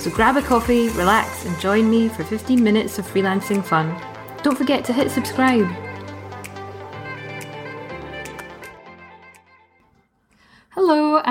So grab a coffee, relax, and join me for 15 minutes of freelancing fun. Don't forget to hit subscribe.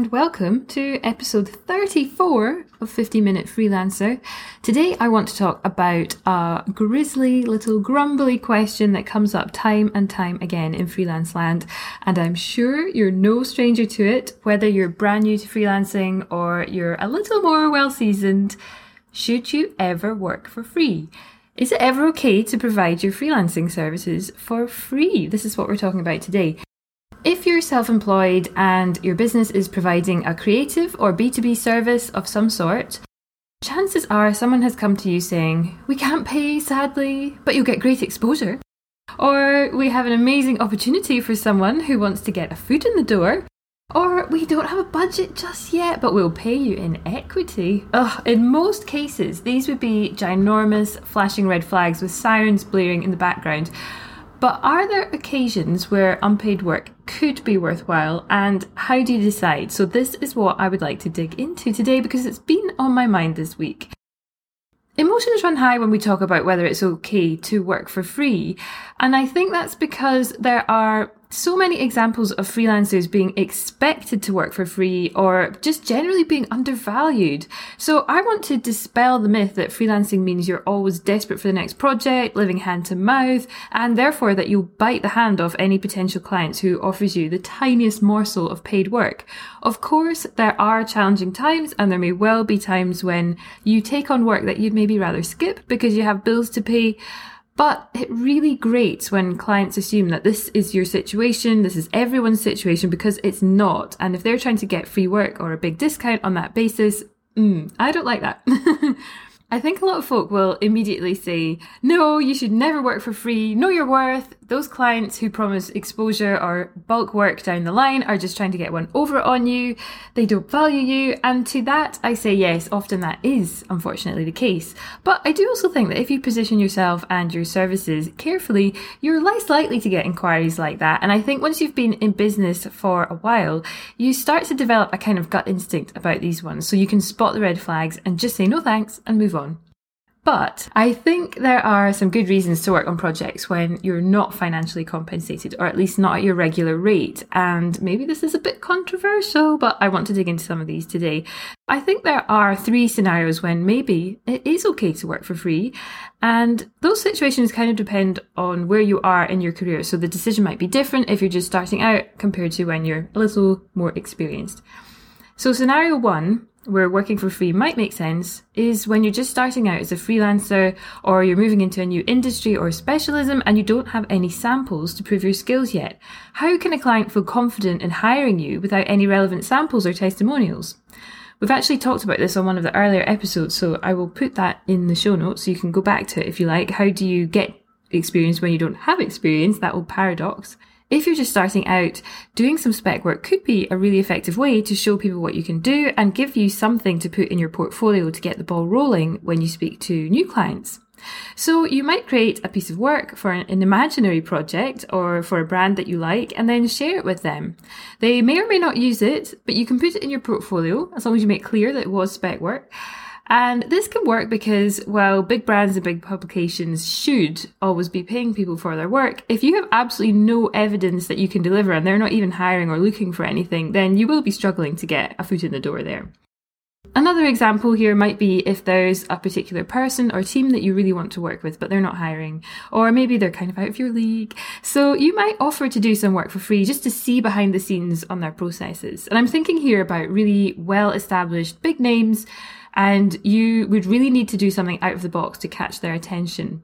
And welcome to episode 34 of 15 Minute Freelancer. Today, I want to talk about a grisly little grumbly question that comes up time and time again in freelance land. And I'm sure you're no stranger to it, whether you're brand new to freelancing or you're a little more well seasoned. Should you ever work for free? Is it ever okay to provide your freelancing services for free? This is what we're talking about today. If you're self employed and your business is providing a creative or B2B service of some sort, chances are someone has come to you saying, We can't pay, sadly, but you'll get great exposure. Or we have an amazing opportunity for someone who wants to get a foot in the door. Or we don't have a budget just yet, but we'll pay you in equity. Ugh, in most cases, these would be ginormous flashing red flags with sirens blaring in the background. But are there occasions where unpaid work could be worthwhile and how do you decide? So, this is what I would like to dig into today because it's been on my mind this week. Emotions run high when we talk about whether it's okay to work for free. And I think that's because there are so many examples of freelancers being expected to work for free or just generally being undervalued. So I want to dispel the myth that freelancing means you're always desperate for the next project, living hand to mouth, and therefore that you'll bite the hand off any potential clients who offers you the tiniest morsel of paid work. Of course, there are challenging times and there may well be times when you take on work that you'd maybe rather skip because you have bills to pay. But it really grates when clients assume that this is your situation, this is everyone's situation, because it's not. And if they're trying to get free work or a big discount on that basis, mm, I don't like that. I think a lot of folk will immediately say, no, you should never work for free, know your worth. Those clients who promise exposure or bulk work down the line are just trying to get one over on you. They don't value you. And to that, I say yes, often that is unfortunately the case. But I do also think that if you position yourself and your services carefully, you're less likely to get inquiries like that. And I think once you've been in business for a while, you start to develop a kind of gut instinct about these ones. So you can spot the red flags and just say no thanks and move on. But I think there are some good reasons to work on projects when you're not financially compensated, or at least not at your regular rate. And maybe this is a bit controversial, but I want to dig into some of these today. I think there are three scenarios when maybe it is okay to work for free. And those situations kind of depend on where you are in your career. So the decision might be different if you're just starting out compared to when you're a little more experienced. So scenario one where working for free might make sense is when you're just starting out as a freelancer or you're moving into a new industry or specialism and you don't have any samples to prove your skills yet. How can a client feel confident in hiring you without any relevant samples or testimonials? We've actually talked about this on one of the earlier episodes, so I will put that in the show notes so you can go back to it if you like. How do you get experience when you don't have experience? That old paradox. If you're just starting out, doing some spec work could be a really effective way to show people what you can do and give you something to put in your portfolio to get the ball rolling when you speak to new clients. So you might create a piece of work for an imaginary project or for a brand that you like and then share it with them. They may or may not use it, but you can put it in your portfolio as long as you make clear that it was spec work. And this can work because while big brands and big publications should always be paying people for their work, if you have absolutely no evidence that you can deliver and they're not even hiring or looking for anything, then you will be struggling to get a foot in the door there. Another example here might be if there's a particular person or team that you really want to work with, but they're not hiring, or maybe they're kind of out of your league. So you might offer to do some work for free just to see behind the scenes on their processes. And I'm thinking here about really well established big names and you would really need to do something out of the box to catch their attention.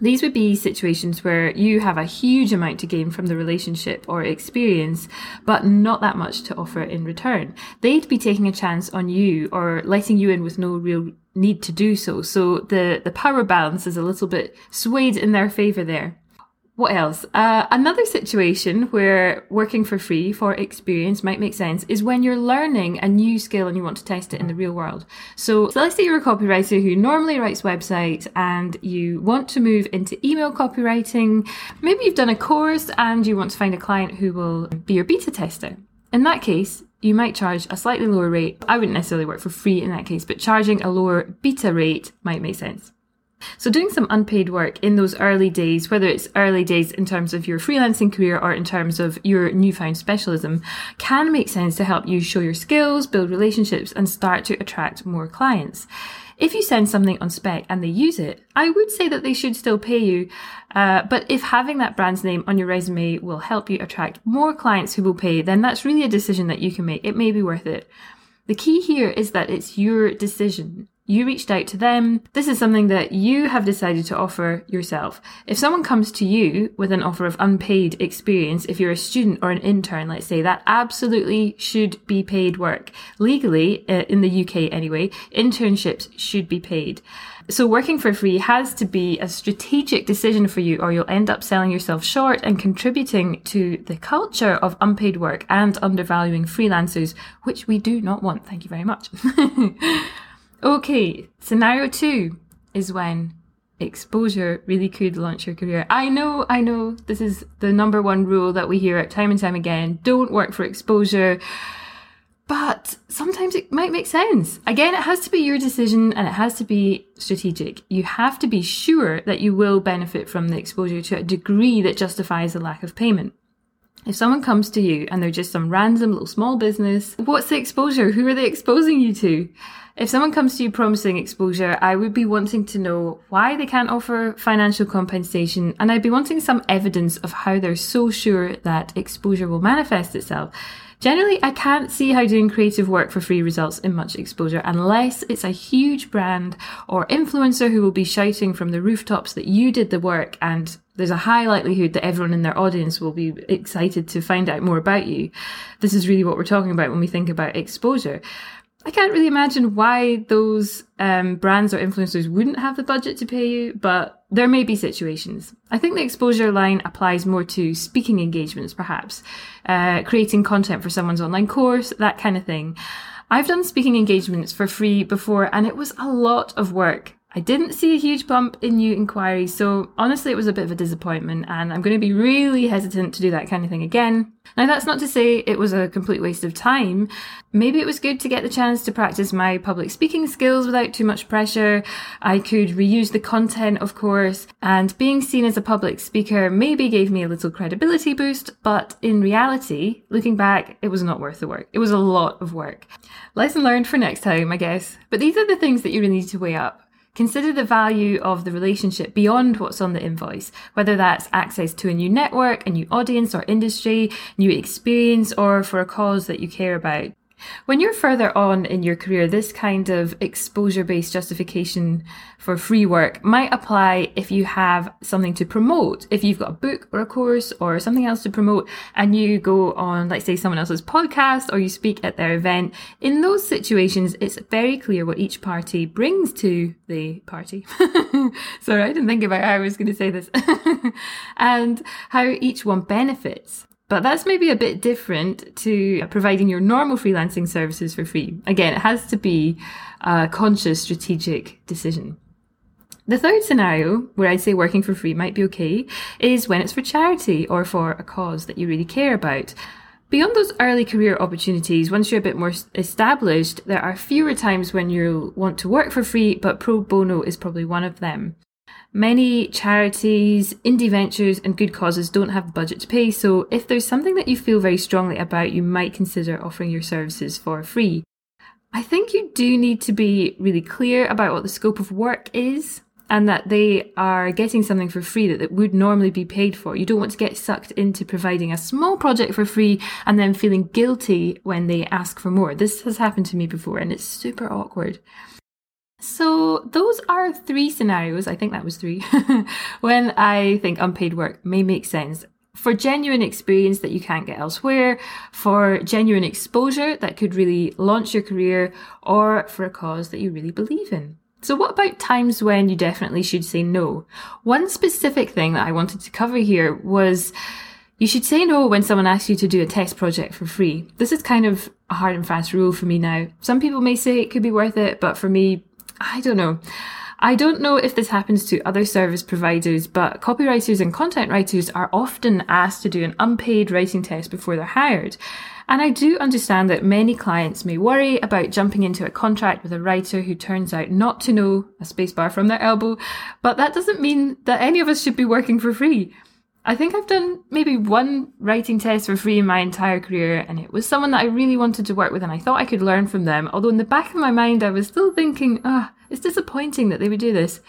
These would be situations where you have a huge amount to gain from the relationship or experience, but not that much to offer in return. They'd be taking a chance on you or letting you in with no real need to do so. So the, the power balance is a little bit swayed in their favor there. What else? Uh, another situation where working for free for experience might make sense is when you're learning a new skill and you want to test it in the real world. So, so let's say you're a copywriter who normally writes websites and you want to move into email copywriting. Maybe you've done a course and you want to find a client who will be your beta tester. In that case, you might charge a slightly lower rate. I wouldn't necessarily work for free in that case, but charging a lower beta rate might make sense. So, doing some unpaid work in those early days, whether it's early days in terms of your freelancing career or in terms of your newfound specialism, can make sense to help you show your skills, build relationships, and start to attract more clients. If you send something on spec and they use it, I would say that they should still pay you. Uh, but if having that brand's name on your resume will help you attract more clients who will pay, then that's really a decision that you can make. It may be worth it. The key here is that it's your decision. You reached out to them. This is something that you have decided to offer yourself. If someone comes to you with an offer of unpaid experience, if you're a student or an intern, let's say, that absolutely should be paid work. Legally, uh, in the UK anyway, internships should be paid. So working for free has to be a strategic decision for you or you'll end up selling yourself short and contributing to the culture of unpaid work and undervaluing freelancers, which we do not want. Thank you very much. Okay, scenario two is when exposure really could launch your career. I know, I know, this is the number one rule that we hear at time and time again. Don't work for exposure. But sometimes it might make sense. Again, it has to be your decision and it has to be strategic. You have to be sure that you will benefit from the exposure to a degree that justifies the lack of payment. If someone comes to you and they're just some random little small business, what's the exposure? Who are they exposing you to? If someone comes to you promising exposure, I would be wanting to know why they can't offer financial compensation, and I'd be wanting some evidence of how they're so sure that exposure will manifest itself. Generally, I can't see how doing creative work for free results in much exposure unless it's a huge brand or influencer who will be shouting from the rooftops that you did the work and there's a high likelihood that everyone in their audience will be excited to find out more about you. This is really what we're talking about when we think about exposure. I can't really imagine why those um, brands or influencers wouldn't have the budget to pay you, but there may be situations. I think the exposure line applies more to speaking engagements, perhaps, uh, creating content for someone's online course, that kind of thing. I've done speaking engagements for free before, and it was a lot of work. I didn't see a huge bump in new inquiries, so honestly, it was a bit of a disappointment, and I'm going to be really hesitant to do that kind of thing again. Now, that's not to say it was a complete waste of time. Maybe it was good to get the chance to practice my public speaking skills without too much pressure. I could reuse the content, of course, and being seen as a public speaker maybe gave me a little credibility boost, but in reality, looking back, it was not worth the work. It was a lot of work. Lesson learned for next time, I guess. But these are the things that you really need to weigh up. Consider the value of the relationship beyond what's on the invoice, whether that's access to a new network, a new audience or industry, new experience, or for a cause that you care about. When you're further on in your career, this kind of exposure based justification for free work might apply if you have something to promote. If you've got a book or a course or something else to promote and you go on, let's say, someone else's podcast or you speak at their event, in those situations, it's very clear what each party brings to the party. Sorry, I didn't think about how I was going to say this. and how each one benefits. But that's maybe a bit different to providing your normal freelancing services for free. Again, it has to be a conscious strategic decision. The third scenario, where I'd say working for free might be okay, is when it's for charity or for a cause that you really care about. Beyond those early career opportunities, once you're a bit more established, there are fewer times when you'll want to work for free, but pro bono is probably one of them. Many charities, indie ventures, and good causes don't have the budget to pay, so if there's something that you feel very strongly about, you might consider offering your services for free. I think you do need to be really clear about what the scope of work is and that they are getting something for free that, that would normally be paid for. You don't want to get sucked into providing a small project for free and then feeling guilty when they ask for more. This has happened to me before and it's super awkward. So, those are three scenarios, I think that was three, when I think unpaid work may make sense. For genuine experience that you can't get elsewhere, for genuine exposure that could really launch your career, or for a cause that you really believe in. So, what about times when you definitely should say no? One specific thing that I wanted to cover here was you should say no when someone asks you to do a test project for free. This is kind of a hard and fast rule for me now. Some people may say it could be worth it, but for me, I don't know. I don't know if this happens to other service providers, but copywriters and content writers are often asked to do an unpaid writing test before they're hired. And I do understand that many clients may worry about jumping into a contract with a writer who turns out not to know a spacebar from their elbow, but that doesn't mean that any of us should be working for free. I think I've done maybe one writing test for free in my entire career, and it was someone that I really wanted to work with, and I thought I could learn from them. Although in the back of my mind, I was still thinking, ah, oh, it's disappointing that they would do this.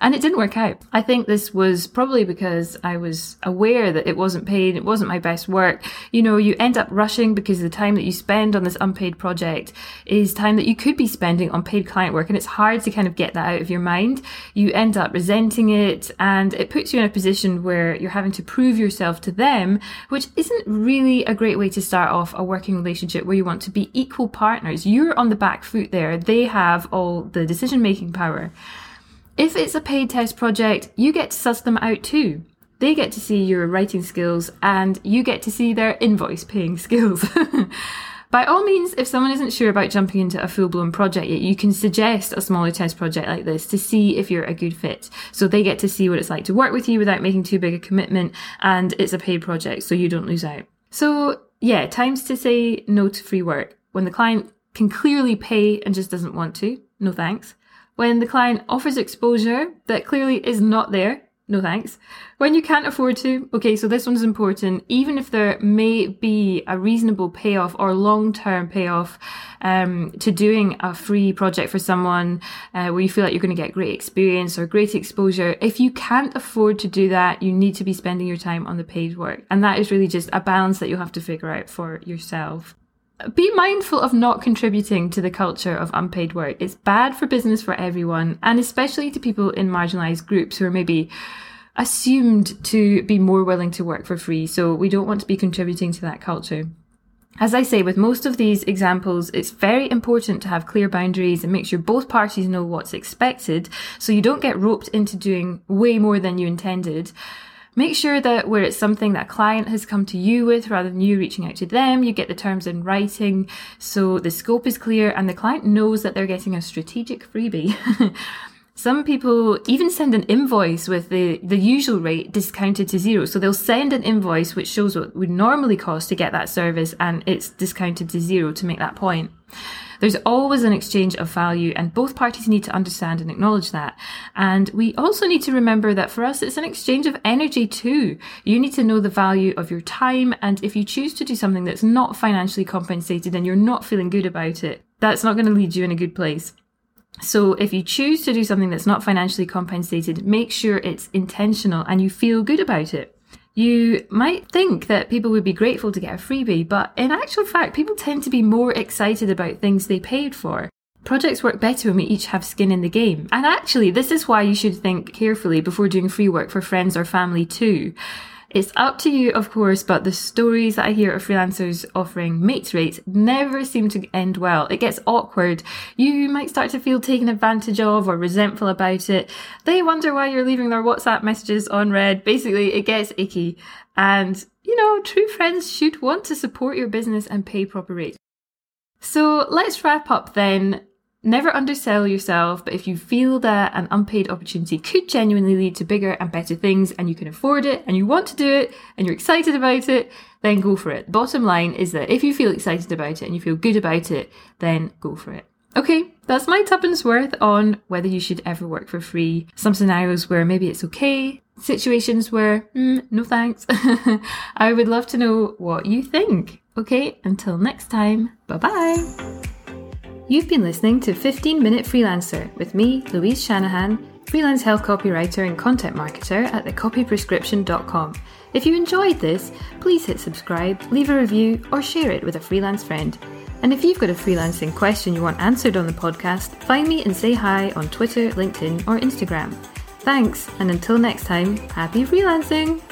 And it didn't work out. I think this was probably because I was aware that it wasn't paid, it wasn't my best work. You know, you end up rushing because the time that you spend on this unpaid project is time that you could be spending on paid client work, and it's hard to kind of get that out of your mind. You end up resenting it, and it puts you in a position where you're having to prove yourself to them, which isn't really a great way to start off a working relationship where you want to be equal partners. You're on the back foot there, they have all the decision making power. If it's a paid test project, you get to suss them out too. They get to see your writing skills and you get to see their invoice paying skills. By all means, if someone isn't sure about jumping into a full blown project yet, you can suggest a smaller test project like this to see if you're a good fit. So they get to see what it's like to work with you without making too big a commitment and it's a paid project so you don't lose out. So yeah, times to say no to free work. When the client can clearly pay and just doesn't want to, no thanks. When the client offers exposure that clearly is not there, no thanks. When you can't afford to, okay, so this one's important. Even if there may be a reasonable payoff or long-term payoff um, to doing a free project for someone uh, where you feel like you're going to get great experience or great exposure, if you can't afford to do that, you need to be spending your time on the paid work, and that is really just a balance that you'll have to figure out for yourself be mindful of not contributing to the culture of unpaid work. It's bad for business for everyone, and especially to people in marginalized groups who are maybe assumed to be more willing to work for free. So we don't want to be contributing to that culture. As I say, with most of these examples, it's very important to have clear boundaries and make sure both parties know what's expected so you don't get roped into doing way more than you intended. Make sure that where it's something that a client has come to you with rather than you reaching out to them, you get the terms in writing so the scope is clear and the client knows that they're getting a strategic freebie. Some people even send an invoice with the, the usual rate discounted to zero. So they'll send an invoice which shows what would normally cost to get that service and it's discounted to zero to make that point. There's always an exchange of value and both parties need to understand and acknowledge that. And we also need to remember that for us, it's an exchange of energy too. You need to know the value of your time. And if you choose to do something that's not financially compensated and you're not feeling good about it, that's not going to lead you in a good place. So if you choose to do something that's not financially compensated, make sure it's intentional and you feel good about it. You might think that people would be grateful to get a freebie, but in actual fact, people tend to be more excited about things they paid for. Projects work better when we each have skin in the game. And actually, this is why you should think carefully before doing free work for friends or family too. It's up to you, of course, but the stories that I hear of freelancers offering mates rates never seem to end well. It gets awkward. You might start to feel taken advantage of or resentful about it. They wonder why you're leaving their WhatsApp messages on read. Basically, it gets icky. And, you know, true friends should want to support your business and pay proper rates. So let's wrap up then Never undersell yourself, but if you feel that an unpaid opportunity could genuinely lead to bigger and better things and you can afford it and you want to do it and you're excited about it, then go for it. Bottom line is that if you feel excited about it and you feel good about it, then go for it. Okay, that's my tuppence worth on whether you should ever work for free. Some scenarios where maybe it's okay, situations where, mm, no thanks. I would love to know what you think. Okay, until next time, bye bye. You've been listening to 15 Minute Freelancer with me, Louise Shanahan, freelance health copywriter and content marketer at thecopyprescription.com. If you enjoyed this, please hit subscribe, leave a review, or share it with a freelance friend. And if you've got a freelancing question you want answered on the podcast, find me and say hi on Twitter, LinkedIn, or Instagram. Thanks, and until next time, happy freelancing!